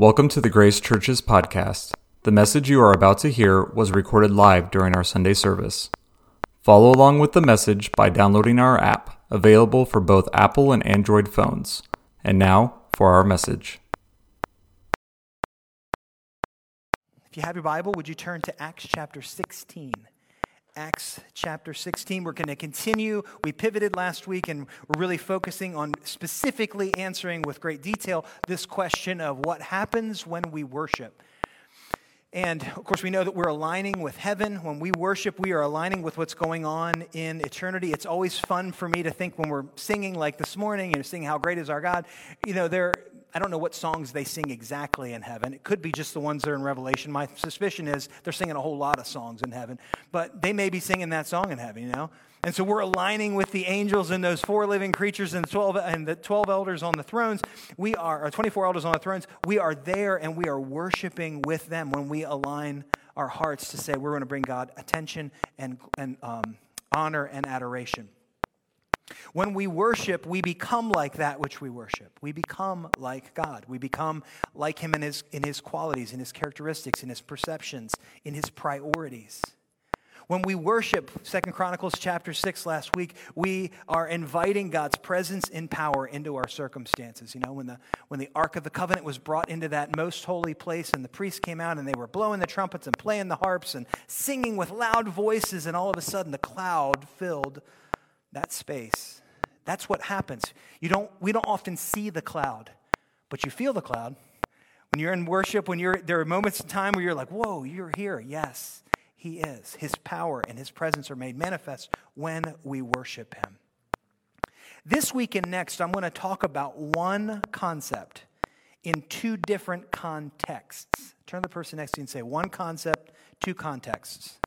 Welcome to the Grace Church's podcast. The message you are about to hear was recorded live during our Sunday service. Follow along with the message by downloading our app, available for both Apple and Android phones. And now for our message. If you have your Bible, would you turn to Acts chapter 16? Acts chapter 16. We're going to continue. We pivoted last week and we're really focusing on specifically answering with great detail this question of what happens when we worship. And of course, we know that we're aligning with heaven. When we worship, we are aligning with what's going on in eternity. It's always fun for me to think when we're singing, like this morning, you know, singing How Great is Our God, you know, there, I don't know what songs they sing exactly in heaven. It could be just the ones that are in Revelation. My suspicion is they're singing a whole lot of songs in heaven, but they may be singing that song in heaven, you know? And so we're aligning with the angels and those four living creatures and, 12, and the 12 elders on the thrones. We are, or 24 elders on the thrones. We are there and we are worshiping with them when we align our hearts to say we're going to bring God attention and, and um, honor and adoration. When we worship, we become like that which we worship. We become like God. We become like Him in His, in his qualities, in His characteristics, in His perceptions, in His priorities. When we worship, Second Chronicles chapter 6 last week, we are inviting God's presence and power into our circumstances. You know, when the, when the Ark of the Covenant was brought into that most holy place and the priests came out and they were blowing the trumpets and playing the harps and singing with loud voices, and all of a sudden the cloud filled that space. That's what happens. You don't, we don't often see the cloud, but you feel the cloud. When you're in worship, when you're, there are moments in time where you're like, whoa, you're here. Yes, He is. His power and His presence are made manifest when we worship Him. This week and next, I'm going to talk about one concept in two different contexts. Turn the person next to you and say, one concept, two contexts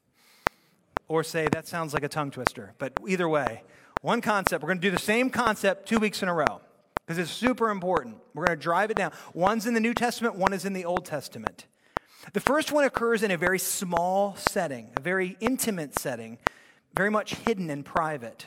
or say, that sounds like a tongue twister. But either way, one concept. We're going to do the same concept two weeks in a row because it's super important. We're going to drive it down. One's in the New Testament, one is in the Old Testament. The first one occurs in a very small setting, a very intimate setting, very much hidden and private.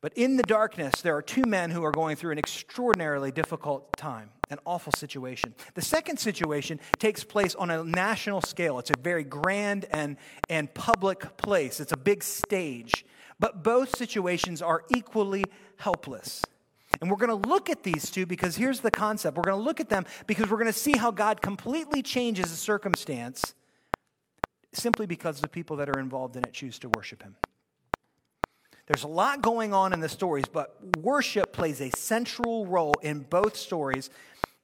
But in the darkness, there are two men who are going through an extraordinarily difficult time, an awful situation. The second situation takes place on a national scale. It's a very grand and, and public place, it's a big stage. But both situations are equally helpless. And we're going to look at these two because here's the concept. We're going to look at them because we're going to see how God completely changes a circumstance simply because the people that are involved in it choose to worship Him. There's a lot going on in the stories, but worship plays a central role in both stories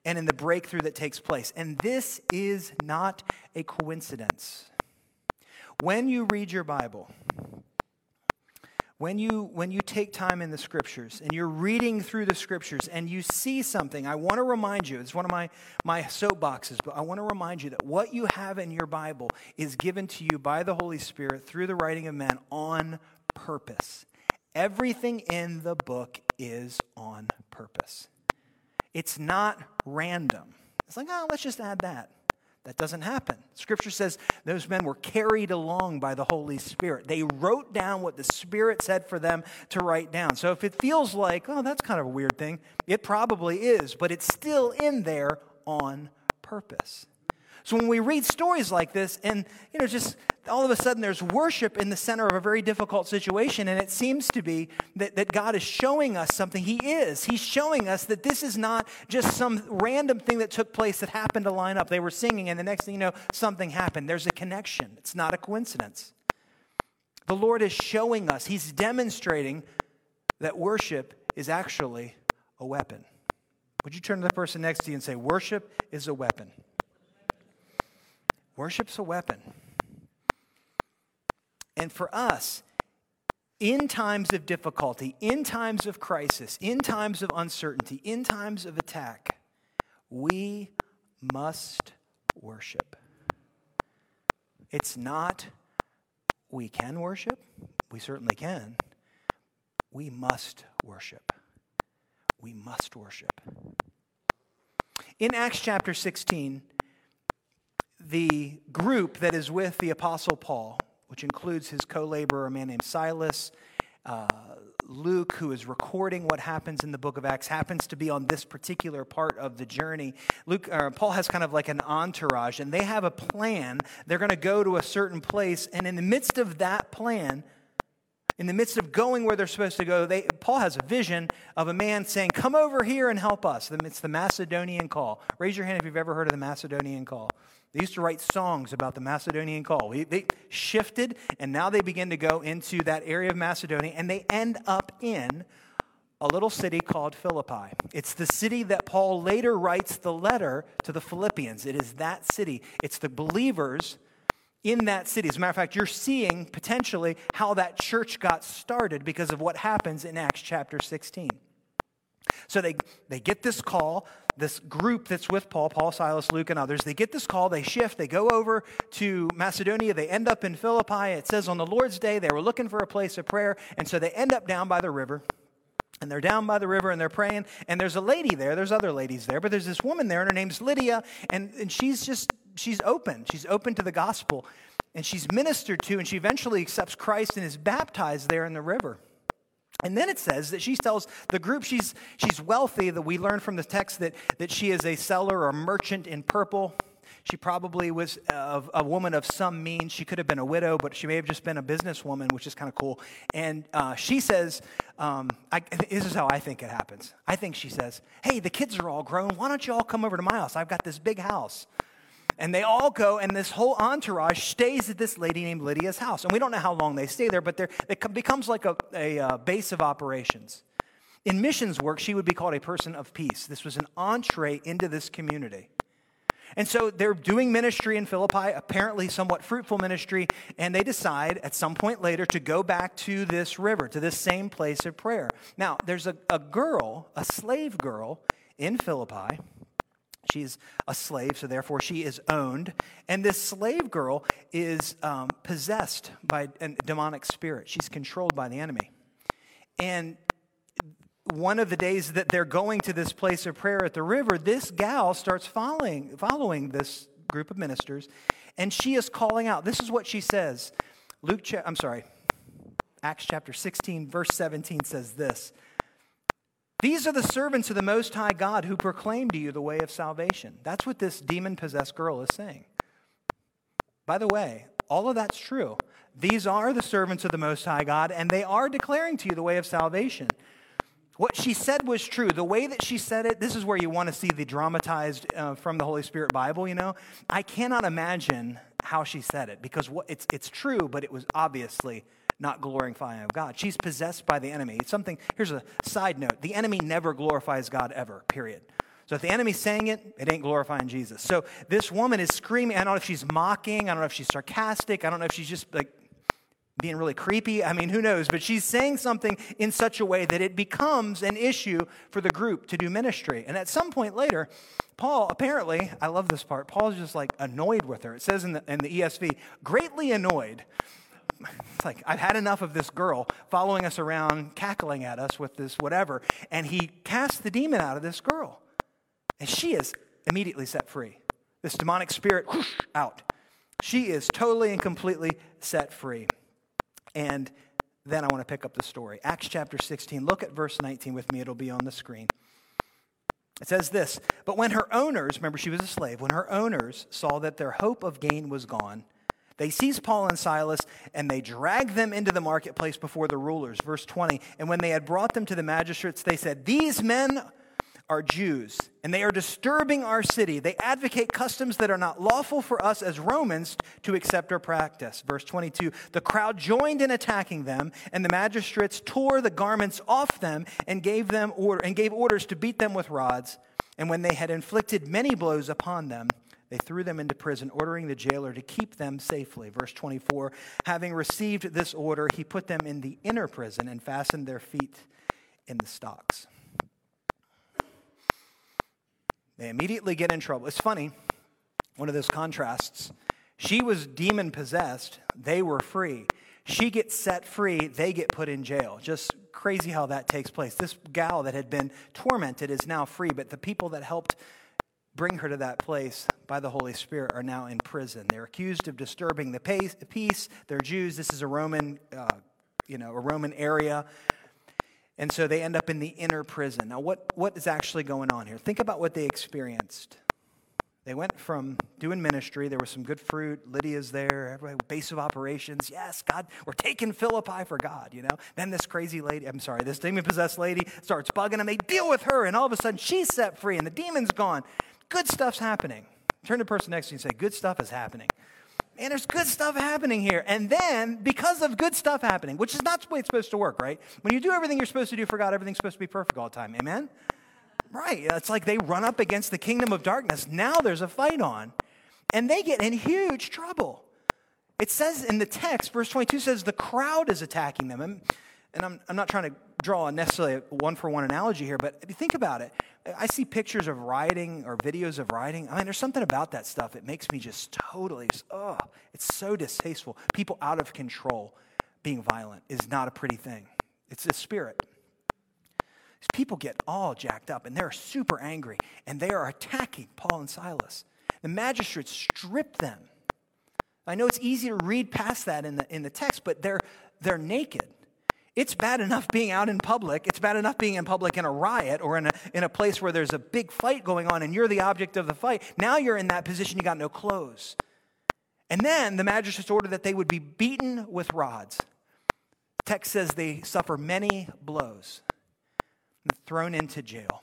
and in the breakthrough that takes place. And this is not a coincidence. When you read your Bible, when you when you take time in the scriptures and you're reading through the scriptures and you see something i want to remind you it's one of my my soapboxes but i want to remind you that what you have in your bible is given to you by the holy spirit through the writing of men on purpose Everything in the book is on purpose. It's not random. It's like, oh, let's just add that. That doesn't happen. Scripture says those men were carried along by the Holy Spirit. They wrote down what the Spirit said for them to write down. So if it feels like, oh, that's kind of a weird thing, it probably is, but it's still in there on purpose. So when we read stories like this, and you know, just all of a sudden there's worship in the center of a very difficult situation, and it seems to be that, that God is showing us something. He is. He's showing us that this is not just some random thing that took place that happened to line up. They were singing, and the next thing you know, something happened. There's a connection. It's not a coincidence. The Lord is showing us, He's demonstrating that worship is actually a weapon. Would you turn to the person next to you and say, Worship is a weapon? Worship's a weapon. And for us, in times of difficulty, in times of crisis, in times of uncertainty, in times of attack, we must worship. It's not we can worship, we certainly can. We must worship. We must worship. In Acts chapter 16, the group that is with the Apostle Paul, which includes his co laborer, a man named Silas, uh, Luke, who is recording what happens in the book of Acts, happens to be on this particular part of the journey. Luke, uh, Paul has kind of like an entourage, and they have a plan. They're going to go to a certain place, and in the midst of that plan, in the midst of going where they're supposed to go, they, Paul has a vision of a man saying, Come over here and help us. It's the Macedonian call. Raise your hand if you've ever heard of the Macedonian call. They used to write songs about the Macedonian call. They shifted, and now they begin to go into that area of Macedonia, and they end up in a little city called Philippi. It's the city that Paul later writes the letter to the Philippians. It is that city. It's the believers in that city. As a matter of fact, you're seeing potentially how that church got started because of what happens in Acts chapter 16. So they, they get this call, this group that's with Paul, Paul, Silas, Luke, and others, they get this call, they shift, they go over to Macedonia, they end up in Philippi. It says on the Lord's day they were looking for a place of prayer, and so they end up down by the river. And they're down by the river and they're praying. And there's a lady there. There's other ladies there. But there's this woman there, and her name's Lydia. And, and she's just she's open. She's open to the gospel. And she's ministered to, and she eventually accepts Christ and is baptized there in the river. And then it says that she tells the group she's, she's wealthy, that we learn from the text that, that she is a seller or merchant in purple. She probably was a, a, woman of some means. She could have been a widow, but she may have just been a businesswoman, which is kind of cool. And uh, she says, um, I, This is how I think it happens. I think she says, Hey, the kids are all grown. Why don't you all come over to my house? I've got this big house. And they all go, and this whole entourage stays at this lady named Lydia's house. And we don't know how long they stay there, but it becomes like a, a, uh, base of operations. In missions work, she would be called a person of peace. This was an entree into this community. And so they're doing ministry in Philippi, apparently somewhat fruitful ministry, and they decide at some point later to go back to this river, to this same place of prayer. Now, there's a, a girl, a slave girl in Philippi She's a slave, so therefore she is owned. And this slave girl is um, possessed by a demonic spirit. She's controlled by the enemy. And one of the days that they're going to this place of prayer at the river, this gal starts following, following this group of ministers, and she is calling out. This is what she says. Luke, cha- I'm sorry, Acts chapter 16, verse 17 says this. These are the servants of the Most High God who proclaim to you the way of salvation. That's what this demon possessed girl is saying. By the way, all of that's true. These are the servants of the Most High God, and they are declaring to you the way of salvation. What she said was true. The way that she said it, this is where you want to see the dramatized uh, from the Holy Spirit Bible, you know? I cannot imagine how she said it because what, it's, it's true, but it was obviously not glorifying of God. She's possessed by the enemy. It's something, here's a side note the enemy never glorifies God ever, period. So if the enemy's saying it, it ain't glorifying Jesus. So this woman is screaming. I don't know if she's mocking. I don't know if she's sarcastic. I don't know if she's just like being really creepy. I mean, who knows? But she's saying something in such a way that it becomes an issue for the group to do ministry. And at some point later, Paul, apparently, I love this part, Paul's just like annoyed with her. It says in the, in the ESV, greatly annoyed it's like, I've had enough of this girl following us around, cackling at us with this whatever. And he casts the demon out of this girl. And she is immediately set free. This demonic spirit, whoosh, out. She is totally and completely set free. And then I want to pick up the story. Acts chapter 16. Look at verse 19 with me, it'll be on the screen. It says this But when her owners, remember she was a slave, when her owners saw that their hope of gain was gone, they seize Paul and Silas and they drag them into the marketplace before the rulers. Verse 20. And when they had brought them to the magistrates, they said, These men are Jews, and they are disturbing our city. They advocate customs that are not lawful for us as Romans to accept or practice. Verse 22 The crowd joined in attacking them, and the magistrates tore the garments off them and gave, them order, and gave orders to beat them with rods. And when they had inflicted many blows upon them, they threw them into prison, ordering the jailer to keep them safely. Verse 24 Having received this order, he put them in the inner prison and fastened their feet in the stocks. They immediately get in trouble. It's funny, one of those contrasts. She was demon possessed, they were free. She gets set free, they get put in jail. Just crazy how that takes place. This gal that had been tormented is now free, but the people that helped bring her to that place by the Holy Spirit are now in prison. They're accused of disturbing the peace. They're Jews. This is a Roman uh, you know, a Roman area. And so they end up in the inner prison. Now, what, what is actually going on here? Think about what they experienced. They went from doing ministry, there was some good fruit, Lydia's there, everybody, base of operations. Yes, God, we're taking Philippi for God, you know? Then this crazy lady, I'm sorry, this demon possessed lady starts bugging them. They deal with her, and all of a sudden she's set free, and the demon's gone. Good stuff's happening. Turn to the person next to you and say, Good stuff is happening. Man, there's good stuff happening here. And then, because of good stuff happening, which is not the way it's supposed to work, right? When you do everything you're supposed to do for God, everything's supposed to be perfect all the time. Amen? Right. It's like they run up against the kingdom of darkness. Now there's a fight on, and they get in huge trouble. It says in the text, verse 22 says the crowd is attacking them. And, and I'm, I'm not trying to draw necessarily a one for one analogy here, but think about it, I see pictures of rioting or videos of rioting. I mean, there's something about that stuff. It makes me just totally, oh, it's so distasteful. People out of control being violent is not a pretty thing, it's a spirit. These People get all jacked up and they're super angry and they are attacking Paul and Silas. The magistrates strip them. I know it's easy to read past that in the, in the text, but they're, they're naked. It's bad enough being out in public. It's bad enough being in public in a riot or in a, in a place where there's a big fight going on and you're the object of the fight. Now you're in that position, you got no clothes. And then the magistrates ordered that they would be beaten with rods. text says they suffer many blows thrown into jail.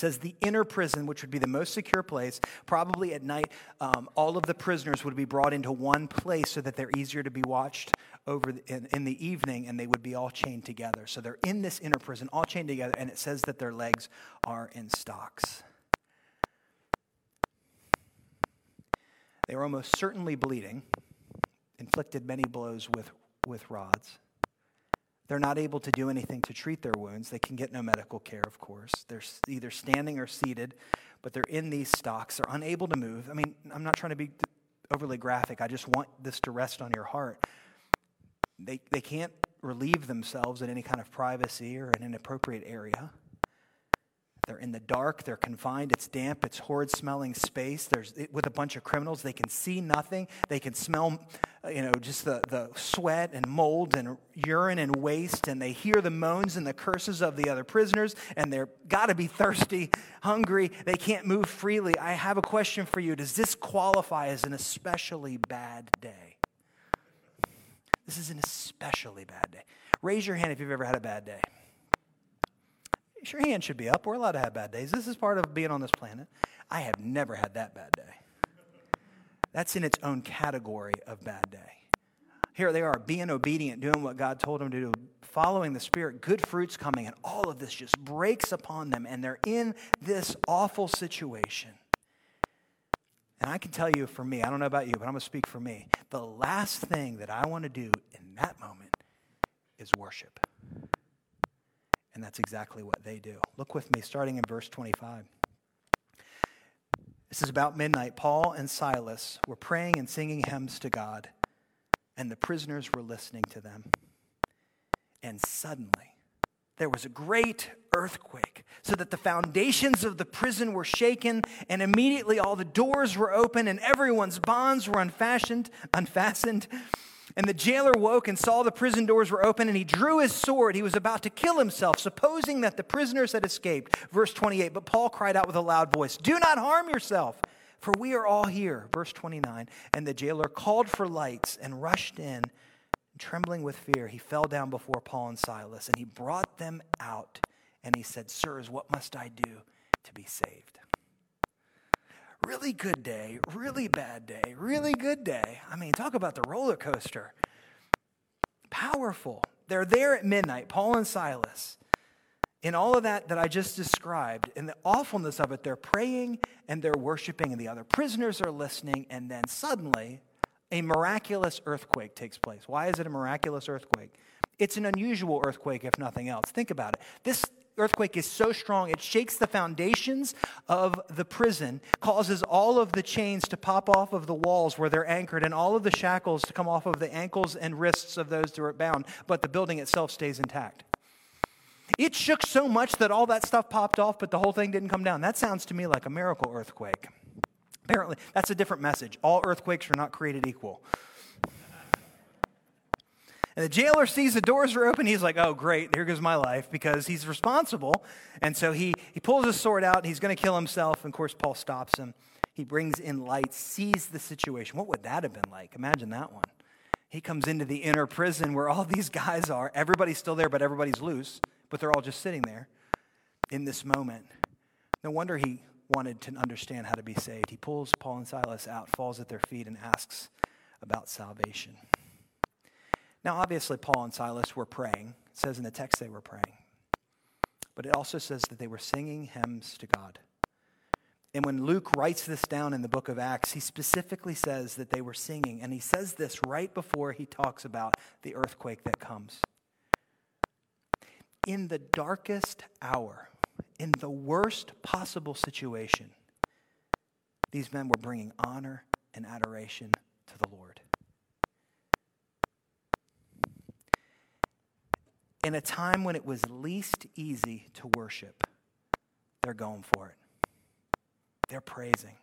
Says the inner prison, which would be the most secure place, probably at night, um, all of the prisoners would be brought into one place so that they're easier to be watched over in, in the evening, and they would be all chained together. So they're in this inner prison, all chained together, and it says that their legs are in stocks. They were almost certainly bleeding, inflicted many blows with, with rods. They're not able to do anything to treat their wounds. They can get no medical care, of course. They're either standing or seated, but they're in these stocks. They're unable to move. I mean, I'm not trying to be overly graphic. I just want this to rest on your heart. They, they can't relieve themselves in any kind of privacy or in an appropriate area. They're in the dark, they're confined, it's damp, it's horrid smelling space. There's with a bunch of criminals, they can see nothing. They can smell uh, you know, just the, the sweat and mold and urine and waste, and they hear the moans and the curses of the other prisoners, and they're got to be thirsty, hungry. They can't move freely. I have a question for you. Does this qualify as an especially bad day? This is an especially bad day. Raise your hand if you've ever had a bad day. Your hand should be up. We're allowed to have bad days. This is part of being on this planet. I have never had that bad day. That's in its own category of bad day. Here they are, being obedient, doing what God told them to do, following the Spirit, good fruits coming, and all of this just breaks upon them, and they're in this awful situation. And I can tell you for me, I don't know about you, but I'm going to speak for me. The last thing that I want to do in that moment is worship. And that's exactly what they do. Look with me, starting in verse 25. This is about midnight. Paul and Silas were praying and singing hymns to God, and the prisoners were listening to them. And suddenly, there was a great earthquake, so that the foundations of the prison were shaken, and immediately all the doors were open, and everyone's bonds were unfastened, unfastened. And the jailer woke and saw the prison doors were open, and he drew his sword. He was about to kill himself, supposing that the prisoners had escaped. Verse 28 But Paul cried out with a loud voice, Do not harm yourself, for we are all here. Verse 29 And the jailer called for lights and rushed in. Trembling with fear, he fell down before Paul and Silas, and he brought them out. And he said, Sirs, what must I do to be saved? Really good day, really bad day, really good day. I mean, talk about the roller coaster. Powerful. They're there at midnight, Paul and Silas. In all of that that I just described, in the awfulness of it, they're praying and they're worshiping, and the other prisoners are listening, and then suddenly a miraculous earthquake takes place. Why is it a miraculous earthquake? It's an unusual earthquake, if nothing else. Think about it. This earthquake is so strong, it shakes the foundations of the prison, causes all of the chains to pop off of the walls where they're anchored, and all of the shackles to come off of the ankles and wrists of those who are bound, but the building itself stays intact. It shook so much that all that stuff popped off, but the whole thing didn't come down. That sounds to me like a miracle earthquake. Apparently, that's a different message. All earthquakes are not created equal. And the jailer sees the doors are open. He's like, oh, great, here goes my life because he's responsible. And so he, he pulls his sword out he's going to kill himself. And of course, Paul stops him. He brings in light, sees the situation. What would that have been like? Imagine that one. He comes into the inner prison where all these guys are. Everybody's still there, but everybody's loose, but they're all just sitting there in this moment. No wonder he wanted to understand how to be saved. He pulls Paul and Silas out, falls at their feet, and asks about salvation. Now, obviously, Paul and Silas were praying. It says in the text they were praying. But it also says that they were singing hymns to God. And when Luke writes this down in the book of Acts, he specifically says that they were singing. And he says this right before he talks about the earthquake that comes. In the darkest hour, in the worst possible situation, these men were bringing honor and adoration to the Lord. In a time when it was least easy to worship, they're going for it. They're praising.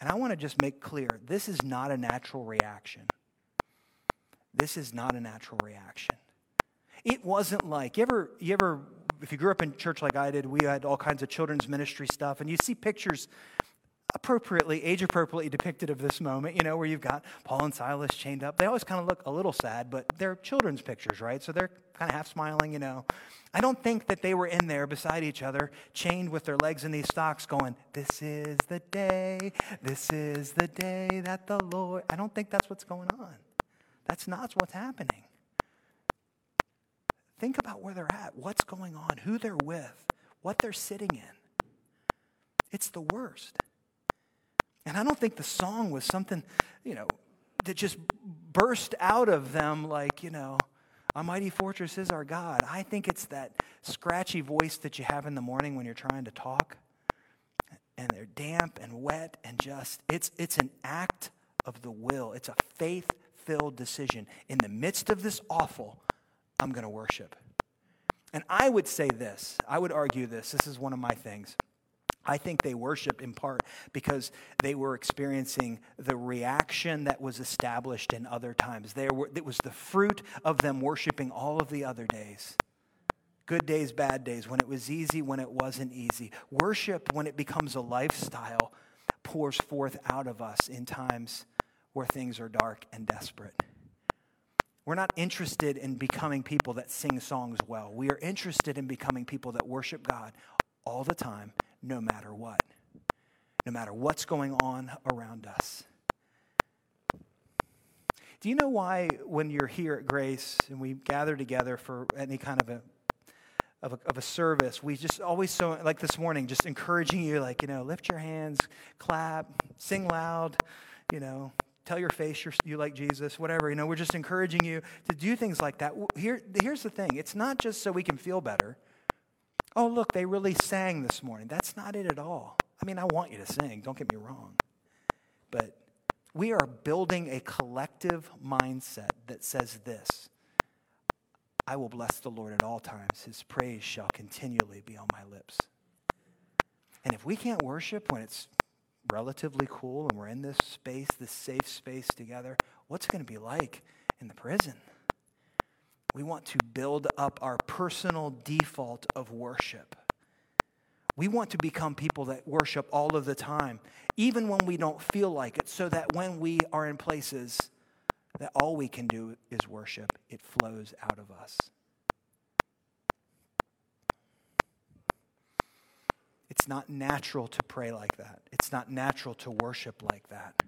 And I want to just make clear this is not a natural reaction. This is not a natural reaction. It wasn't like, you ever, you ever, if you grew up in church like I did, we had all kinds of children's ministry stuff, and you see pictures appropriately, age appropriately depicted of this moment, you know, where you've got Paul and Silas chained up. They always kind of look a little sad, but they're children's pictures, right? So they're kind of half smiling, you know. I don't think that they were in there beside each other, chained with their legs in these stocks, going, This is the day, this is the day that the Lord. I don't think that's what's going on. That's not what's happening. Think about where they're at, what's going on, who they're with, what they're sitting in. It's the worst. And I don't think the song was something, you know, that just burst out of them like, you know, a mighty fortress is our God. I think it's that scratchy voice that you have in the morning when you're trying to talk. And they're damp and wet and just, it's, it's an act of the will. It's a faith filled decision. In the midst of this awful, I'm going to worship. And I would say this, I would argue this. This is one of my things. I think they worship in part because they were experiencing the reaction that was established in other times. There were, it was the fruit of them worshiping all of the other days. Good days, bad days, when it was easy, when it wasn't easy. Worship, when it becomes a lifestyle, pours forth out of us in times where things are dark and desperate. We're not interested in becoming people that sing songs well. We are interested in becoming people that worship God all the time no matter what, no matter what's going on around us. Do you know why, when you're here at Grace and we gather together for any kind of a of a, of a service, we just always so like this morning, just encouraging you, like you know, lift your hands, clap, sing loud, you know, tell your face you're, you like Jesus, whatever. You know, we're just encouraging you to do things like that. Here, here's the thing: it's not just so we can feel better oh, look, they really sang this morning. That's not it at all. I mean, I want you to sing, don't get me wrong. But we are building a collective mindset that says this I will bless the Lord at all times, his praise shall continually be on my lips. And if we can't worship when it's relatively cool and we're in this space, this safe space together, what's it going to be like in the prison? We want to build up our personal default of worship. We want to become people that worship all of the time, even when we don't feel like it, so that when we are in places that all we can do is worship, it flows out of us. It's not natural to pray like that. It's not natural to worship like that.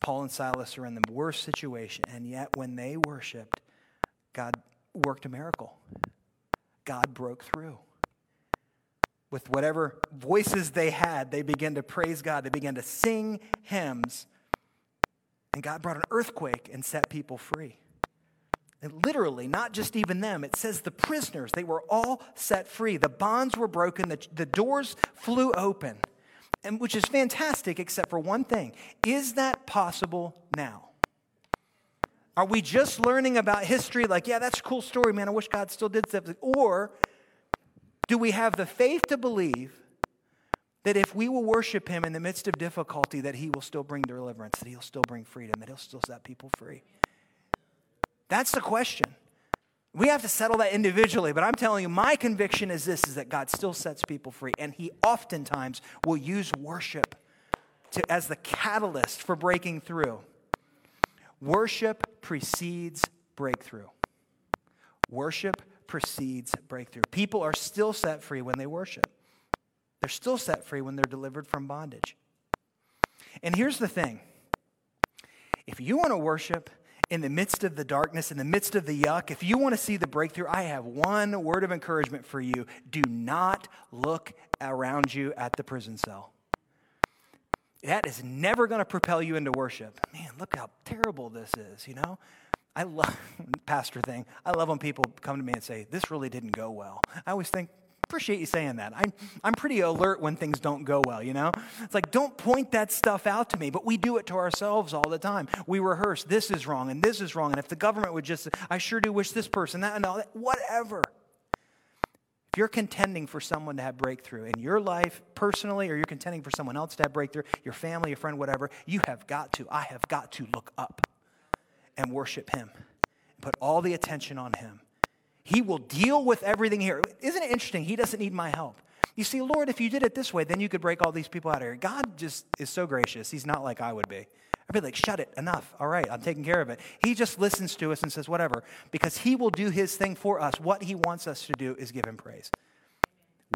Paul and Silas are in the worst situation, and yet when they worshiped, God worked a miracle. God broke through. With whatever voices they had, they began to praise God. They began to sing hymns. And God brought an earthquake and set people free. And literally, not just even them, it says the prisoners, they were all set free. The bonds were broken, the, the doors flew open, and which is fantastic, except for one thing. Is that possible now? Are we just learning about history like, yeah, that's a cool story, man. I wish God still did something. Or do we have the faith to believe that if we will worship him in the midst of difficulty, that he will still bring deliverance, that he'll still bring freedom, that he'll still set people free? That's the question. We have to settle that individually, but I'm telling you, my conviction is this is that God still sets people free, and He oftentimes will use worship to, as the catalyst for breaking through. Worship precedes breakthrough. Worship precedes breakthrough. People are still set free when they worship, they're still set free when they're delivered from bondage. And here's the thing if you want to worship, in the midst of the darkness, in the midst of the yuck, if you want to see the breakthrough, I have one word of encouragement for you. Do not look around you at the prison cell. That is never going to propel you into worship. Man, look how terrible this is, you know? I love, pastor thing, I love when people come to me and say, This really didn't go well. I always think, appreciate you saying that. I'm, I'm pretty alert when things don't go well, you know? It's like, don't point that stuff out to me, but we do it to ourselves all the time. We rehearse, this is wrong and this is wrong. And if the government would just, I sure do wish this person, that and all that, whatever. If you're contending for someone to have breakthrough in your life personally, or you're contending for someone else to have breakthrough, your family, your friend, whatever, you have got to, I have got to look up and worship Him. and Put all the attention on Him he will deal with everything here. Isn't it interesting? He doesn't need my help. You see, Lord, if you did it this way, then you could break all these people out of here. God just is so gracious. He's not like I would be. I'd be like, shut it, enough. All right, I'm taking care of it. He just listens to us and says, whatever, because he will do his thing for us. What he wants us to do is give him praise.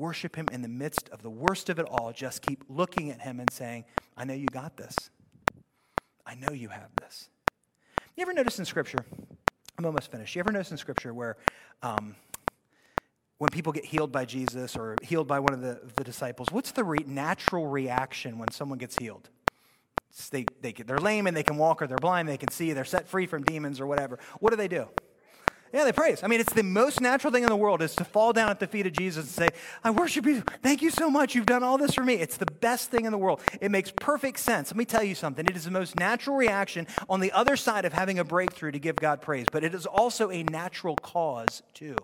Worship him in the midst of the worst of it all. Just keep looking at him and saying, I know you got this. I know you have this. You ever notice in Scripture I'm almost finished. You ever notice in Scripture where um, when people get healed by Jesus or healed by one of the, the disciples, what's the re- natural reaction when someone gets healed? They, they, they're lame and they can walk or they're blind, they can see, they're set free from demons or whatever. What do they do? Yeah, they praise. I mean, it's the most natural thing in the world is to fall down at the feet of Jesus and say, I worship you. Thank you so much. You've done all this for me. It's the best thing in the world. It makes perfect sense. Let me tell you something. It is the most natural reaction on the other side of having a breakthrough to give God praise, but it is also a natural cause, too.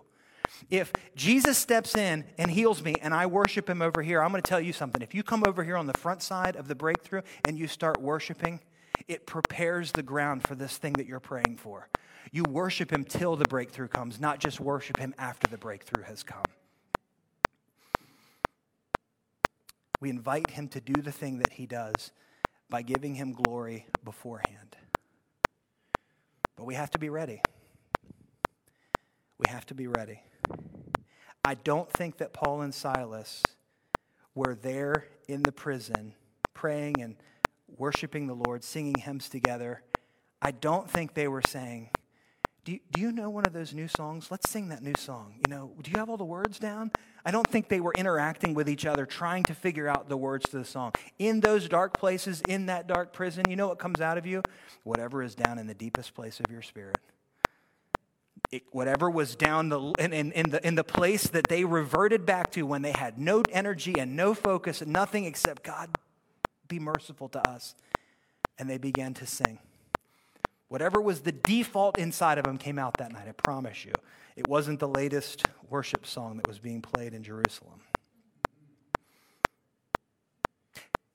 If Jesus steps in and heals me and I worship him over here, I'm going to tell you something. If you come over here on the front side of the breakthrough and you start worshiping, it prepares the ground for this thing that you're praying for. You worship Him till the breakthrough comes, not just worship Him after the breakthrough has come. We invite Him to do the thing that He does by giving Him glory beforehand. But we have to be ready. We have to be ready. I don't think that Paul and Silas were there in the prison praying and worshiping the Lord, singing hymns together. I don't think they were saying, do you, do you know one of those new songs? Let's sing that new song. You know, do you have all the words down? I don't think they were interacting with each other, trying to figure out the words to the song. In those dark places, in that dark prison, you know what comes out of you? Whatever is down in the deepest place of your spirit. It, whatever was down the, in, in, in, the, in the place that they reverted back to when they had no energy and no focus and nothing except God, be merciful to us. And they began to sing. Whatever was the default inside of them came out that night, I promise you. It wasn't the latest worship song that was being played in Jerusalem.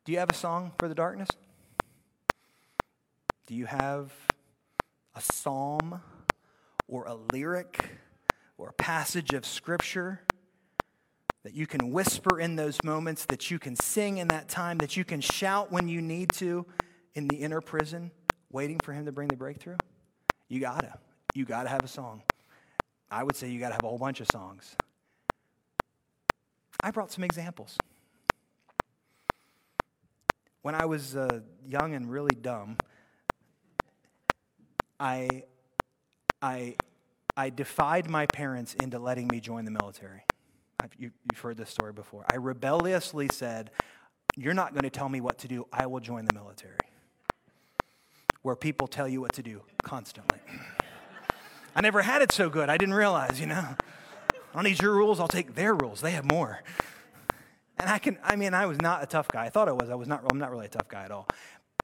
Do you have a song for the darkness? Do you have a psalm or a lyric or a passage of scripture that you can whisper in those moments, that you can sing in that time, that you can shout when you need to in the inner prison? waiting for him to bring the breakthrough? You gotta. You gotta have a song. I would say you gotta have a whole bunch of songs. I brought some examples. When I was uh, young and really dumb, I, I, I defied my parents into letting me join the military. You, you've heard this story before. I rebelliously said, You're not going to tell me what to do. I will join the military where people tell you what to do constantly. I never had it so good. I didn't realize, you know. I don't need your rules, I'll take their rules. They have more. And I can, I mean, I was not a tough guy. I thought I was. I was not, I'm not really a tough guy at all.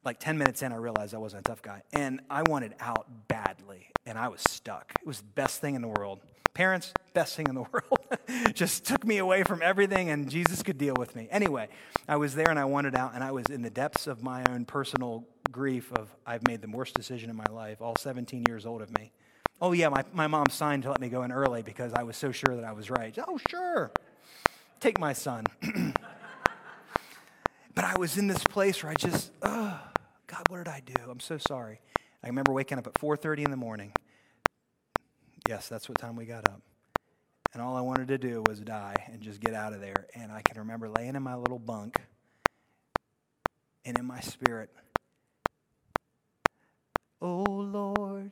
Like 10 minutes in, I realized I wasn't a tough guy. And I wanted out badly, and I was stuck. It was the best thing in the world. Parents, best thing in the world. Just took me away from everything, and Jesus could deal with me. Anyway, I was there and I wanted out, and I was in the depths of my own personal grief of I've made the worst decision in my life, all 17 years old of me. Oh, yeah, my, my mom signed to let me go in early because I was so sure that I was right. Oh, sure. Take my son. but I was in this place where I just, oh, God, what did I do? I'm so sorry. I remember waking up at 4:30 in the morning. Yes, that's what time we got up. And all I wanted to do was die and just get out of there. And I can remember laying in my little bunk and in my spirit, Oh Lord,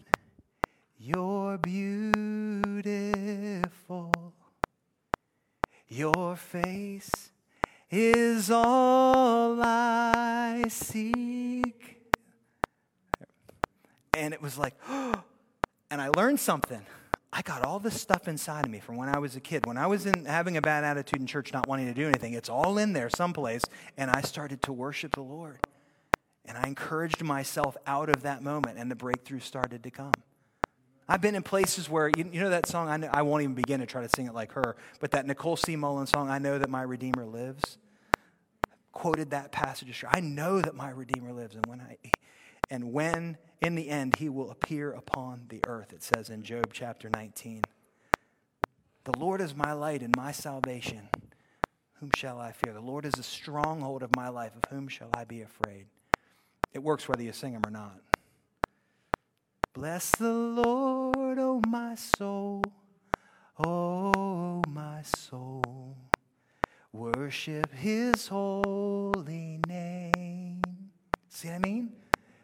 you're beautiful. Your face is all I seek. And it was like, and I learned something. I got all this stuff inside of me from when I was a kid. When I was in having a bad attitude in church, not wanting to do anything, it's all in there someplace. And I started to worship the Lord. And I encouraged myself out of that moment, and the breakthrough started to come. I've been in places where, you, you know that song, I, know, I won't even begin to try to sing it like her, but that Nicole C. Mullen song, I Know That My Redeemer Lives, quoted that passage. I know that my Redeemer lives, and when I, and when in the end he will appear upon the earth, it says in Job chapter 19. The Lord is my light and my salvation. Whom shall I fear? The Lord is a stronghold of my life. Of whom shall I be afraid? It works whether you sing them or not. Bless the Lord, oh my soul, oh my soul. Worship his holy name. See what I mean?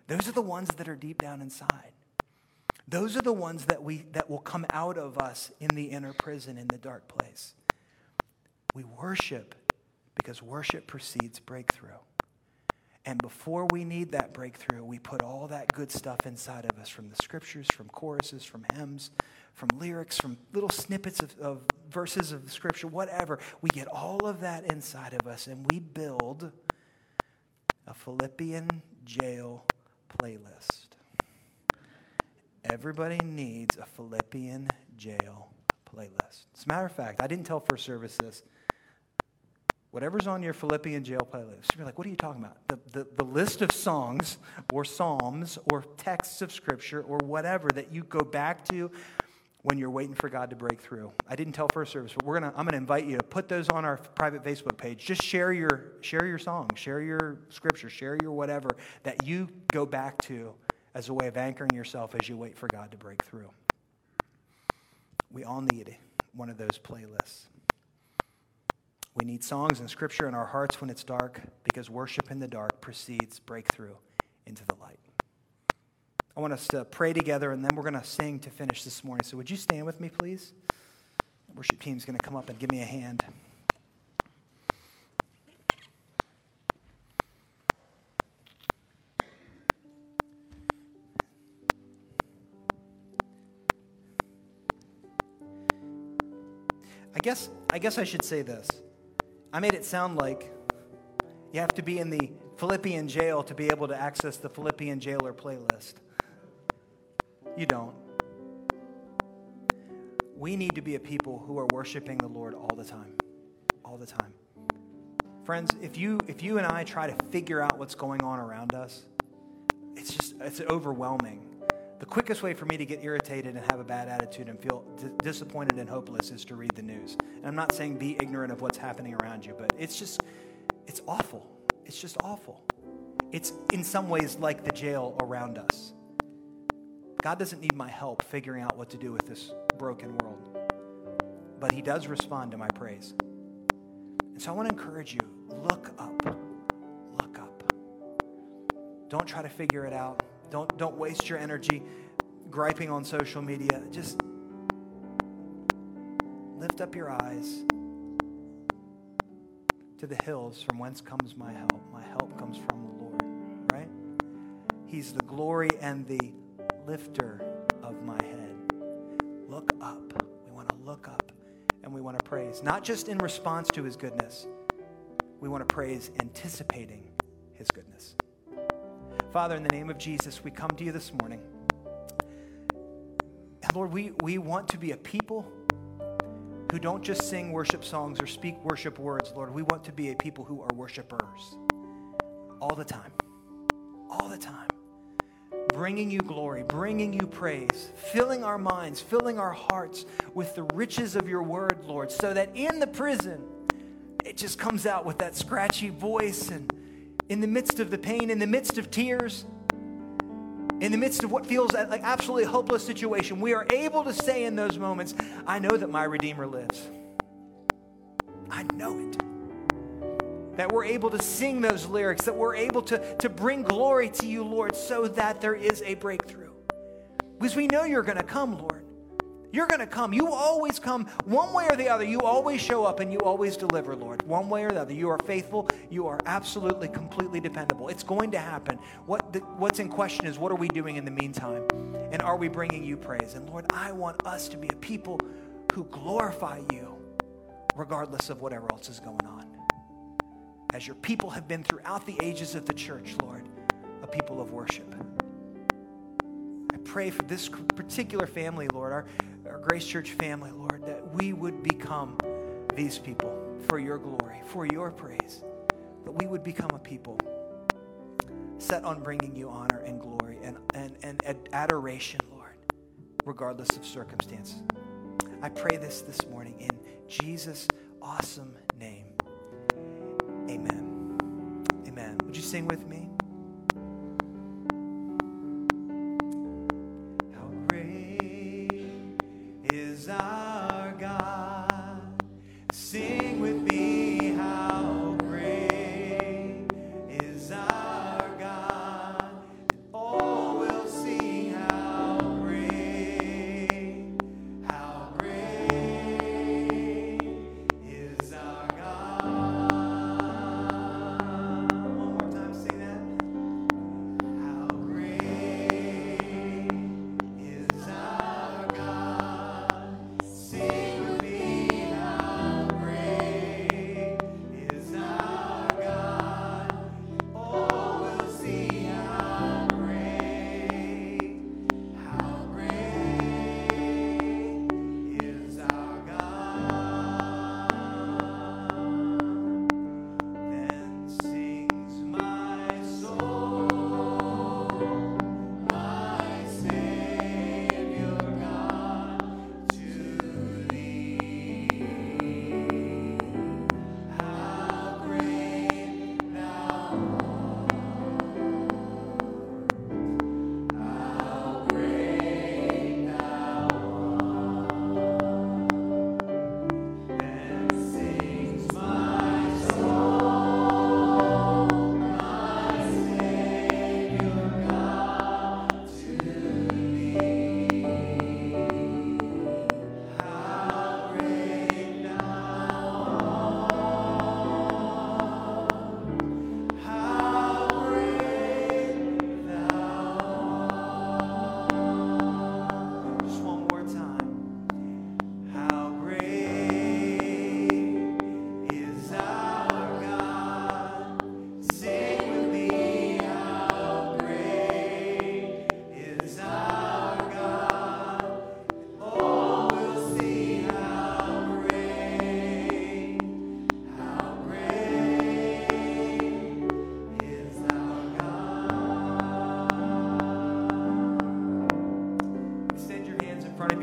Those are the ones that are deep down inside. Those are the ones that, we, that will come out of us in the inner prison, in the dark place. We worship because worship precedes breakthrough. And before we need that breakthrough, we put all that good stuff inside of us from the scriptures, from choruses, from hymns, from lyrics, from little snippets of, of verses of the scripture, whatever. We get all of that inside of us and we build a Philippian jail playlist. Everybody needs a Philippian jail playlist. As a matter of fact, I didn't tell First Service this whatever's on your Philippian jail playlist. You're like, what are you talking about? The, the, the list of songs or psalms or texts of scripture or whatever that you go back to when you're waiting for God to break through. I didn't tell first service, but we're gonna, I'm going to invite you to put those on our private Facebook page. Just share your, share your song, share your scripture, share your whatever that you go back to as a way of anchoring yourself as you wait for God to break through. We all need one of those playlists. We need songs and scripture in our hearts when it's dark because worship in the dark precedes breakthrough into the light. I want us to pray together and then we're going to sing to finish this morning. So, would you stand with me, please? Worship team's going to come up and give me a hand. I guess, I guess I should say this. I made it sound like you have to be in the Philippian jail to be able to access the Philippian jailer playlist. You don't. We need to be a people who are worshiping the Lord all the time. All the time. Friends, if you if you and I try to figure out what's going on around us, it's just it's overwhelming. The quickest way for me to get irritated and have a bad attitude and feel d- disappointed and hopeless is to read the news. And I'm not saying be ignorant of what's happening around you, but it's just, it's awful. It's just awful. It's in some ways like the jail around us. God doesn't need my help figuring out what to do with this broken world, but He does respond to my praise. And so I want to encourage you look up. Look up. Don't try to figure it out. Don't, don't waste your energy griping on social media. Just lift up your eyes to the hills from whence comes my help. My help comes from the Lord, right? He's the glory and the lifter of my head. Look up. We want to look up and we want to praise, not just in response to his goodness, we want to praise anticipating his goodness. Father, in the name of Jesus, we come to you this morning. Lord, we, we want to be a people who don't just sing worship songs or speak worship words, Lord. We want to be a people who are worshipers all the time. All the time. bringing you glory, bringing you praise, filling our minds, filling our hearts with the riches of your word, Lord, so that in the prison, it just comes out with that scratchy voice and in the midst of the pain, in the midst of tears, in the midst of what feels like absolutely hopeless situation, we are able to say in those moments, I know that my Redeemer lives. I know it. That we're able to sing those lyrics, that we're able to, to bring glory to you, Lord, so that there is a breakthrough. Because we know you're going to come, Lord. You're going to come. You always come one way or the other. You always show up and you always deliver, Lord. One way or the other. You are faithful. You are absolutely, completely dependable. It's going to happen. What the, what's in question is what are we doing in the meantime? And are we bringing you praise? And Lord, I want us to be a people who glorify you regardless of whatever else is going on. As your people have been throughout the ages of the church, Lord, a people of worship. I pray for this particular family, Lord, our, our Grace Church family, Lord, that we would become these people for your glory, for your praise, that we would become a people set on bringing you honor and glory and, and, and adoration, Lord, regardless of circumstances. I pray this this morning in Jesus' awesome name. Amen. Amen. Would you sing with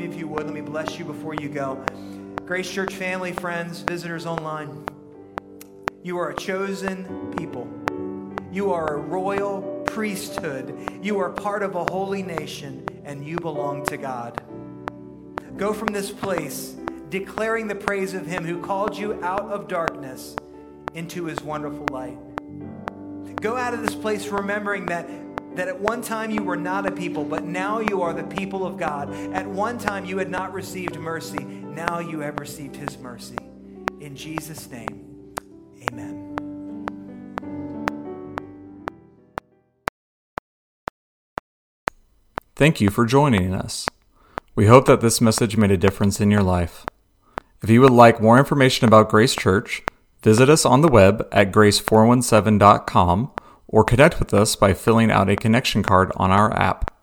If you would. Let me bless you before you go. Grace Church family, friends, visitors online, you are a chosen people. You are a royal priesthood. You are part of a holy nation, and you belong to God. Go from this place declaring the praise of Him who called you out of darkness into His wonderful light. Go out of this place remembering that that at one time you were not a people, but now you are the people of God. At one time you had not received mercy, now you have received his mercy. In Jesus' name, amen. Thank you for joining us. We hope that this message made a difference in your life. If you would like more information about Grace Church, visit us on the web at grace417.com or connect with us by filling out a connection card on our app.